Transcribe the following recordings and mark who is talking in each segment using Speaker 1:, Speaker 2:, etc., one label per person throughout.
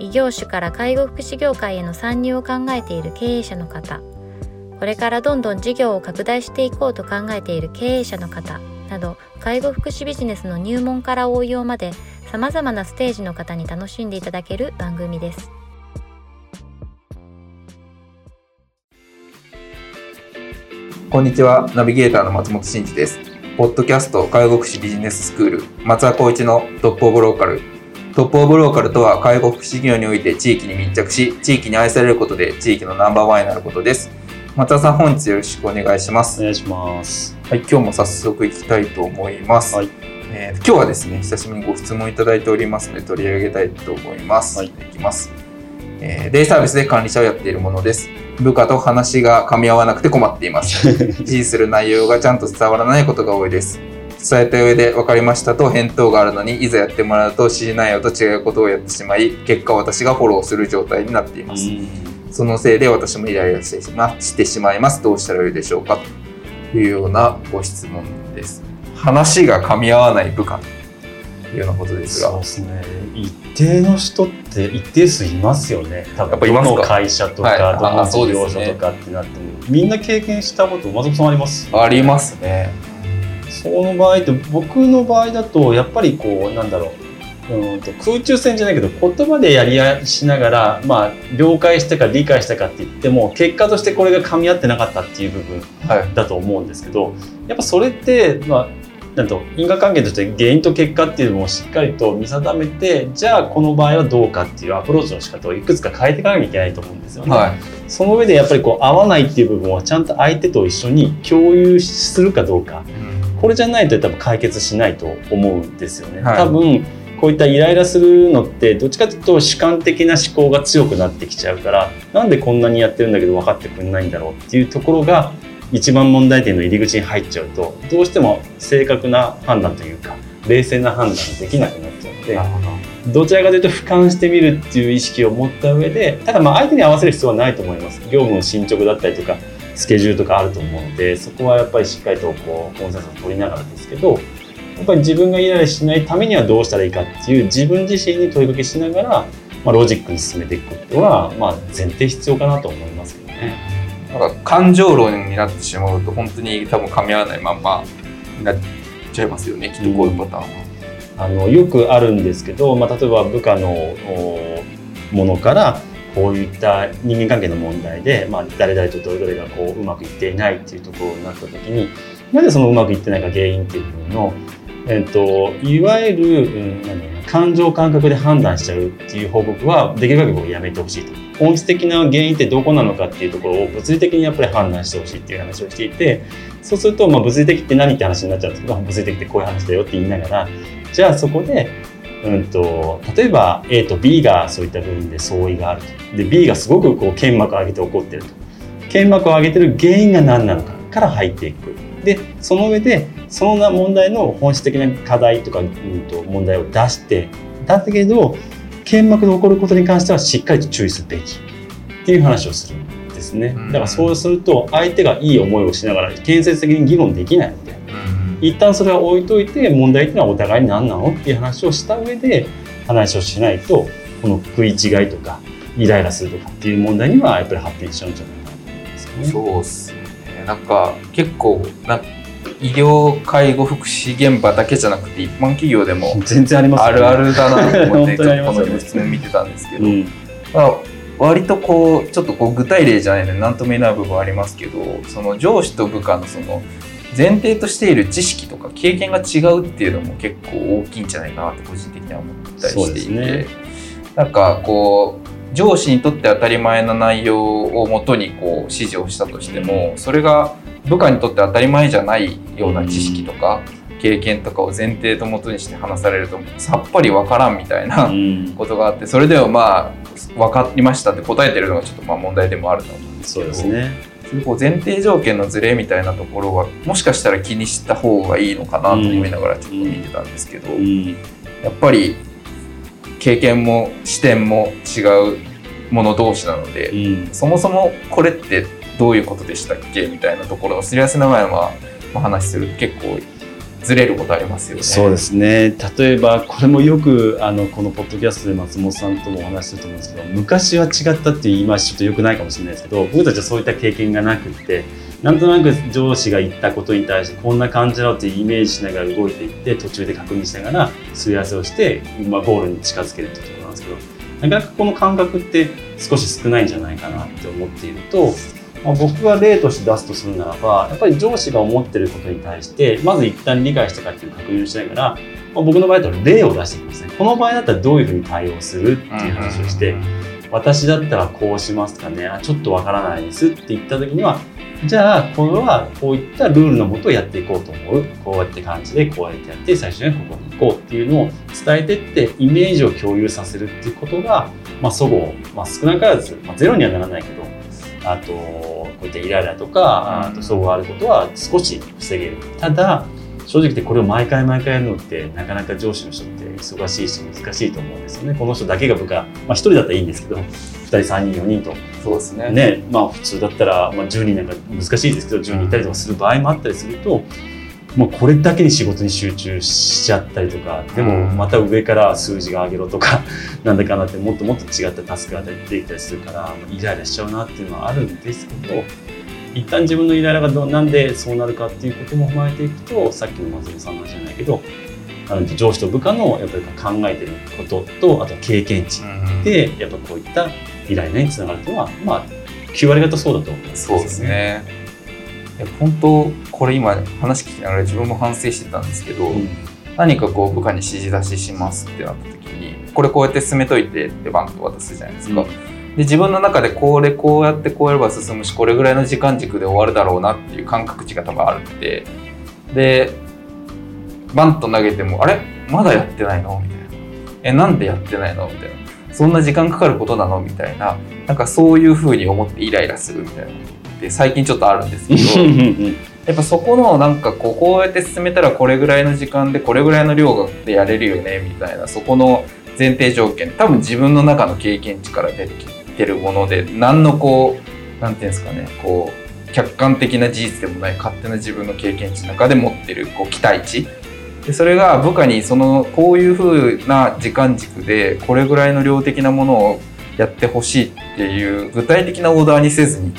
Speaker 1: 異業種から介護福祉業界への参入を考えている経営者の方。これからどんどん事業を拡大していこうと考えている経営者の方。など介護福祉ビジネスの入門から応用までさまざまなステージの方に楽しんでいただける番組です。
Speaker 2: こんにちは。ナビゲーターの松本真嗣です。ポッドキャスト介護福祉ビジネススクール松田光一のトップオブローカルトップオブローカルとは介護福祉業において地域に密着し地域に愛されることで地域のナンバーワンになることです。松田さん本日よろしくお願いします。
Speaker 3: お願いします。
Speaker 2: はい今日も早速いきたいと思います、
Speaker 3: はい。
Speaker 2: えー今日はですね久しぶりにご質問いただいておりますので取り上げたいと思います、
Speaker 3: はい。
Speaker 2: いきます、えーデイサービスで管理者をやっているものです。部下と話が噛み合わなくて困っています。指示する内容がちゃんと伝わらないことが多いです伝えた上で分かりましたと返答があるのにいざやってもらうと指示内容と違うことをやってしまい結果私がフォローする状態になっています、そのせいで私もイライラしてしましてしまいます。どうしたらよいでしょうか？というようなご質問です。話が噛み合わない部下というようなことですが
Speaker 3: そう、ですね。一定の人って一定数いますよね。多分
Speaker 2: やっぱいますか？
Speaker 3: どの会社とか、
Speaker 2: はい
Speaker 3: どの事業所とかってなっても、みんな経験したこと松本さんあります？
Speaker 2: ありますね。
Speaker 3: その場合って僕の場合だとやっぱりこうなんだろううんと空中戦じゃないけど言葉でやりやしながら、まあ、了解したか理解したかって言っても結果としてこれが噛み合ってなかったっていう部分
Speaker 2: はい。
Speaker 3: だと思うんですけどやっぱそれって、まあ、なんと因果関係として原因と結果っていうのをしっかりと見定めてじゃあこの場合はどうかっていうアプローチの仕方をいくつか変えていかなきゃいけないと思うんですよね。
Speaker 2: はい。
Speaker 3: その上でやっぱりこう合わないっていう部分をちゃんと相手と一緒に共有するかどうかこれじゃないと多分解決しないと思うんですよね。
Speaker 2: はい
Speaker 3: 多分こういったイライラするのってどっちかというと主観的な思考が強くなってきちゃうからなんでこんなにやってるんだけど分かってくれないんだろうっていうところが一番問題点の入り口に入っちゃうとどうしても正確な判断というか冷静な判断ができなくなっちゃうので。
Speaker 2: ど
Speaker 3: ちらかというと俯瞰してみるっていう意識を持った上でただまあ相手に合わせる必要はないと思います業務の進捗だったりとかスケジュールとかあると思うのでそこはやっぱりしっかりとこうコンセンサスを取りながらですけどやっぱり自分がイライラしないためにはどうしたらいいかっていう自分自身に問いかけしながら、まあ、ロジックに進めていくことは、まあ、前提必要かなと思いますけどね。
Speaker 2: なんか感情論になってしまうと本当に多分噛み合わないまんまになっちゃいますよね。きっとこういうパターンは。
Speaker 3: あのよくあるんですけど、まあ、例えば部下のおものからこういった人間関係の問題で、まあ、誰々とどれどれがこううまくいっていないっていうところになった時になぜそのうまくいってないか原因っていう部分の、えっといわゆる、うん、なんだろうな感情感覚で判断しちゃうっていう報告はできる限り僕やめてほしいと。本質的な原因ってどこなのかっていうところを物理的にやっぱり判断してほしいっていう話をしていてそうすると、まあ、物理的って何って話になっちゃうんですけど物理的ってこういう話だよって言いながらじゃあそこで、うん、と例えば A と B がそういった部分で相違があると。で B がすごくこう剣幕を上げて怒ってると。剣幕を上げてる原因が何なのかから入っていく。でその上でそのな問題の本質的な課題とか、うん、と問題を出してだけど剣幕で起こることに関してはしっかりと注意するべき。っていう話をするんですね。
Speaker 2: うん。
Speaker 3: だからそうすると相手がいい思いをしながら建設的に議論できないので一旦それは置いといて問題っていうのはお互いに何なのっていう話をした上で話をしないとこの食い違いとかイライラするとかっていう問題にはやっぱり発展しちゃうんじゃないかなと思うんですよね。
Speaker 2: そうっすね。なんか結構な医療介護福祉現場だけじゃなくて一般企業でも
Speaker 3: 全然あります
Speaker 2: あるあるだなと思ってこの質問見てたんですけど、
Speaker 3: うん
Speaker 2: まあ、割とこうちょっとこう具体例じゃないので何とも言えない部分はありますけどその上司と部下のその前提としている知識とか経験が違うっていうのも結構大きいんじゃないかなって個人的には思ったりしていて、
Speaker 3: ね
Speaker 2: なんかこう上司にとって当たり前な内容をもとにこう指示をしたとしてもそれが部下にとって当たり前じゃないような知識とか経験とかを前提ともとにして話されるとさっぱりわからんみたいな
Speaker 3: うん。
Speaker 2: ことがあってそれでもまあ分かりましたって答えてるのがちょっとまあ問題でもあると思うんですけど。
Speaker 3: そうですね。
Speaker 2: そういうこう前提条件のズレみたいなところはもしかしたら気にした方がいいのかなと思いながらちょっと見てたんですけど、
Speaker 3: うん。
Speaker 2: やっぱり経験も視点も違うもの同士なので、
Speaker 3: うん。
Speaker 2: そもそもこれってどういうことでしたっけみたいなところのすり合わせの前はお話しすると結構ずれることありますよね。
Speaker 3: そうですね例えばこれもよくあのこのポッドキャストで松本さんともお話しすると思うんですけど昔は違ったっていう言い回しちょっとよくないかもしれないですけど僕たちはそういった経験がなくってなんとなく上司が言ったことに対してこんな感じだってイメージしながら動いていって途中で確認しながらすり合わせをして、まあ、ゴールに近づけるってところなんですけどなかなかこの感覚って少し少ないんじゃないかなって思っているとまあ、僕が例として出すとするならばやっぱり上司が思ってることに対してまず一旦理解したかっていう確認をしながら、まあ、僕の場合だと例を出してきますね。この場合だったらどういうふうに対応するっていう話をして、私だったらこうしますとかねあちょっとわからないですって言った時にはじゃあこれはこういったルールのもとやっていこうと思う。こうやって感じでこうやってやって最初にはここに行こうっていうのを伝えてってイメージを共有させるっていうことが、まあ、そごう、まあ、少なからず、まあ、ゼロにはならないけどあとこういったイライラとかあとそごがあることは少し防げる。ただ正直言ってこれを毎回毎回やるのってなかなか上司の人って忙しいし難しいと思うんですよね。この人だけが部下、まあ、1人だったらいいんですけど2人3人4人と。
Speaker 2: そうですね。
Speaker 3: ねまあ普通だったら、まあ、10人なんか難しいですけど10人いたりとかする場合もあったりするともうこれだけに仕事に集中しちゃったりとかでも
Speaker 2: うん
Speaker 3: また上から数字が上げろとか なんだかなってもっともっと違ったタスクが出てきたりするからまあイライラしちゃうなっていうのはあるんですけど一旦自分のイライラがどなんでそうなるかっていうことも踏まえていくとさっきの松本さんの話じゃないけどあの上司と部下のやっぱり考えてることとあとは経験値
Speaker 2: うん
Speaker 3: でやっぱこういったイライラにつながるというのはまあ9割方そうだと思うん
Speaker 2: そうです。ね。いや本当これ今話聞きながら自分も反省してたんですけど、
Speaker 3: うん
Speaker 2: 何かこう部下に指示出ししますってなった時にこれこうやって進めといてってバンと渡すじゃないですか。
Speaker 3: うん
Speaker 2: で自分の中でこれこうやってこうやれば進むしこれぐらいの時間軸で終わるだろうなっていう感覚値が多分あるんででバンと投げても「あれ？まだやってないの?」みたいな「えなんでやってないの?」みたいな「そんな時間かかることなの?」みたいな。なんかそういうふうに思ってイライラするみたいな。って最近ちょっとあるんですけど。やっぱそこのなんかこうこうやって進めたらこれぐらいの時間でこれぐらいの量でやれるよねみたいなそこの前提条件。多分自分の中の経験値から出てきてるもので何のこうなんていうんですかねこう客観的な事実でもない勝手な自分の経験値の中で持ってるこう期待値でそれが部下にそのこういうふうな時間軸でこれぐらいの量的なものをやってほしいっていう具体的なオーダーにせずに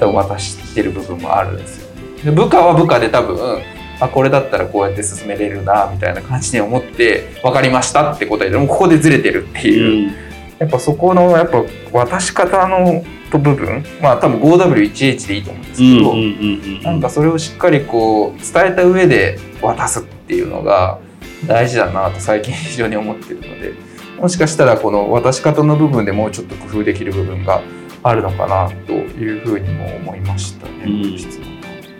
Speaker 2: 多分渡してる部分もあるんですよ。で部下は部下で多分あこれだったらこうやって進めれるなみたいな感じに思って分かりましたって答えてもここでずれてるっていう、やっぱそこのやっぱ渡し方のと部分まあ多分 5W1H でいいと思うんですけど、なんかそれをしっかりこう伝えた上で渡すっていうのが大事だなと最近非常に思ってるのでもしかしたらこの渡し方の部分でもうちょっと工夫できる部分があるのかなというふうにも思いましたね、
Speaker 3: うん。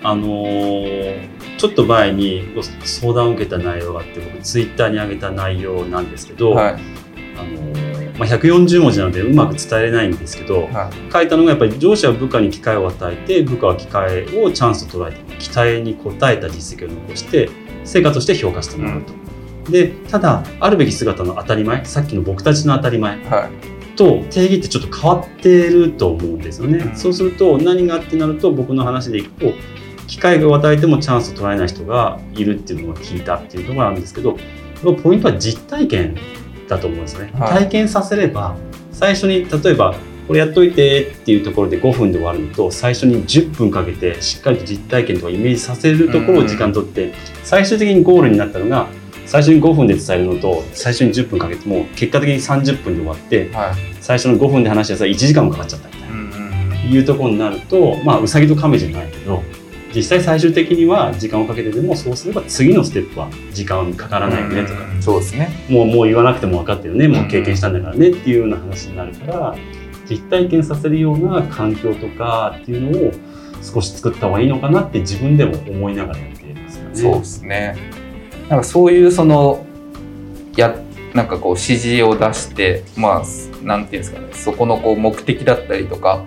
Speaker 3: あのーちょっと前にご相談を受けた内容があって僕ツイッターに上げた内容なんですけど、
Speaker 2: はい。
Speaker 3: あのーまあ、140文字なのでうまく伝えれないんですけど
Speaker 2: はい。
Speaker 3: 書いたのがやっぱり上司は部下に機会を与えて部下は機会をチャンスと捉えて期待に応えた実績を残して成果として評価してもらうと。でただあるべき姿の当たり前さっきの僕たちの当たり前
Speaker 2: はい。
Speaker 3: と定義ってちょっと変わってると思うんですよね。
Speaker 2: うん。
Speaker 3: そうすると何がってなると僕の話でいくと機会を与えてもチャンスを取られない人がいるっていうのを聞いたっていうところなんですけどポイントは実体験だと思うんですね。
Speaker 2: はい。
Speaker 3: 体験させれば最初に例えばこれやっといてっていうところで5分で終わるのと最初に10分かけてしっかりと実体験とかイメージさせるところを時間取って最終的にゴールになったのが最初に5分で伝えるのと最初に10分かけても結果的に30分で終わって
Speaker 2: はい。
Speaker 3: 最初の5分で話したやつは1時間もかかっちゃったみたいな、いうところになるとまあうさぎと亀じゃないけど実際最終的には時間をかけてでもそうすれば次のステップは時間はかからないよねとか、
Speaker 2: うん。そうですね。
Speaker 3: もうもう言わなくても分かってるね。もう経験したんだからねっていうような話になるから実体験させるような環境とかっていうのを少し作った方がいいのかなって自分でも思いながらやっていますよね。
Speaker 2: そうですね。なんかそういうそのやなんかこう指示を出してまあなんていうんですかね。そこのこう目的だったりとか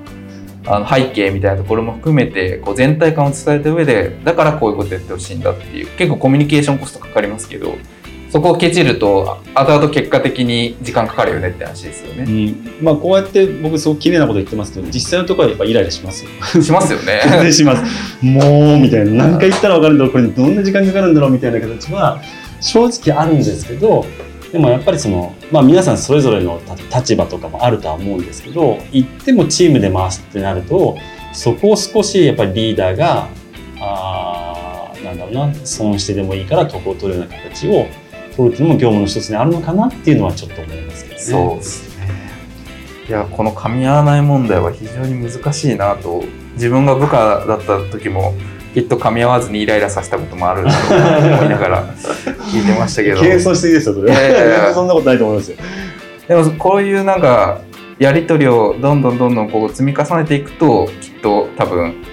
Speaker 2: あの背景みたいなところも含めてこう全体感を伝えた上でだからこういうことやってほしいんだっていう結構コミュニケーションコストかかりますけどそこをケチると後々結果的に時間かかるよねって話ですよ
Speaker 3: う
Speaker 2: ね。
Speaker 3: ん、まあこうやって僕すごく綺麗なこと言ってますけど実際のところはやっぱイライラしますよ。
Speaker 2: しますよね。
Speaker 3: します。もうみたいな。何回言ったら分かるんだろう。これどんな時間かかるんだろうみたいな形は正直あるんですけどでもやっぱりその、まあ、皆さんそれぞれの立場とかもあるとは思うんですけど行ってもチームで回すってなるとそこを少しやっぱりリーダーがあーなんだろうな損してでもいいから得を取るような形を取るっていうのも業務の一つにあるのかなっていうのはちょっと思いますけどね。
Speaker 2: そうですね。いやこの噛み合わない問題は非常に難しいなと自分が部下だった時もきっと噛み合わずにイライラさせたこともあるなと思いながら聞いてましたけど。
Speaker 3: 謙遜していいですよそれ
Speaker 2: いやいやいや
Speaker 3: そんなことないと思いますよ。
Speaker 2: でもこういうなんかやり取りをどんどんどんどんこう積み重ねていくときっと多分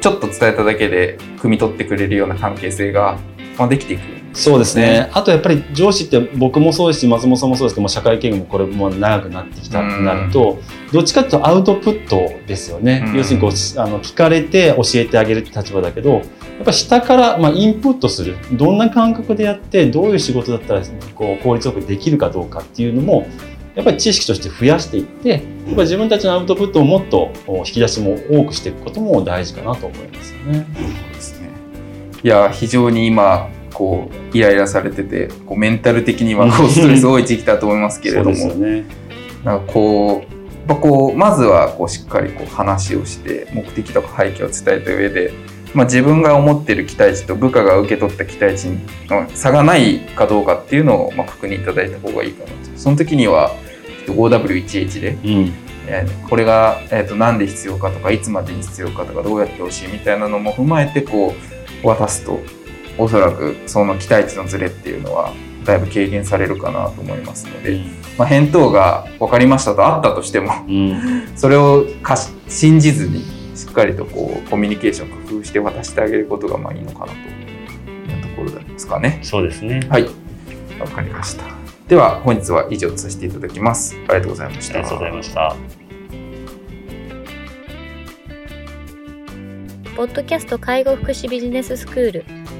Speaker 2: ちょっと伝えただけで汲み取ってくれるような関係性が、まあ、できていく
Speaker 3: そうですね。あとやっぱり上司って僕もそうですし松本さんもそうですけども社会経験もこれも長くなってきたってなるとどっちかというとアウトプットですよね。
Speaker 2: うん
Speaker 3: 要するにこうあの聞かれて教えてあげるって立場だけどやっぱ下からまあインプットするどんな感覚でやってどういう仕事だったらこう効率よくできるかどうかっていうのもやっぱり知識として増やしていってやっぱり自分たちのアウトプットをもっとお引き出しも多くしていくことも大事かなと思いますよね。
Speaker 2: そうですねいや非常に今こうイライラされててこうメンタル的にはこうストレス多い時期だと思いますけれども。なんかこうやっぱこうまずはこうしっかりこう話をして目的とか背景を伝えた上で、まあ、自分が思ってる期待値と部下が受け取った期待値の差がないかどうかっていうのをまあ確認いただいた方がいいかなとその時には 5W1H で、
Speaker 3: うん。
Speaker 2: えーこれが、えー、と何で必要かとかいつまでに必要かとかどうやってほしいみたいなのも踏まえてこう渡すとおそらくその期待値のズレっていうのはだいぶ軽減されるかなと思いますので、まあ、返答が分かりましたとあったとしても
Speaker 3: うん。
Speaker 2: それをかし信じずにしっかりとこうコミュニケーション工夫して渡してあげることがまあいいのかなというところですかね。
Speaker 3: そうですね。
Speaker 2: はい、わかりました。では本日は以上とさせていただきます。ありがとうございました。
Speaker 3: ありがとうございました。
Speaker 1: ポッドキャスト介護福祉ビジネススクール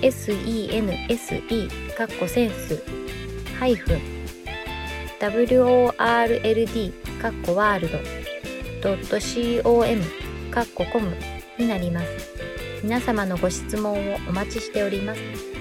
Speaker 1: sense かっこセンスハイフン world かっこワールド .com かっこコムになります。皆様のご質問をお待ちしております。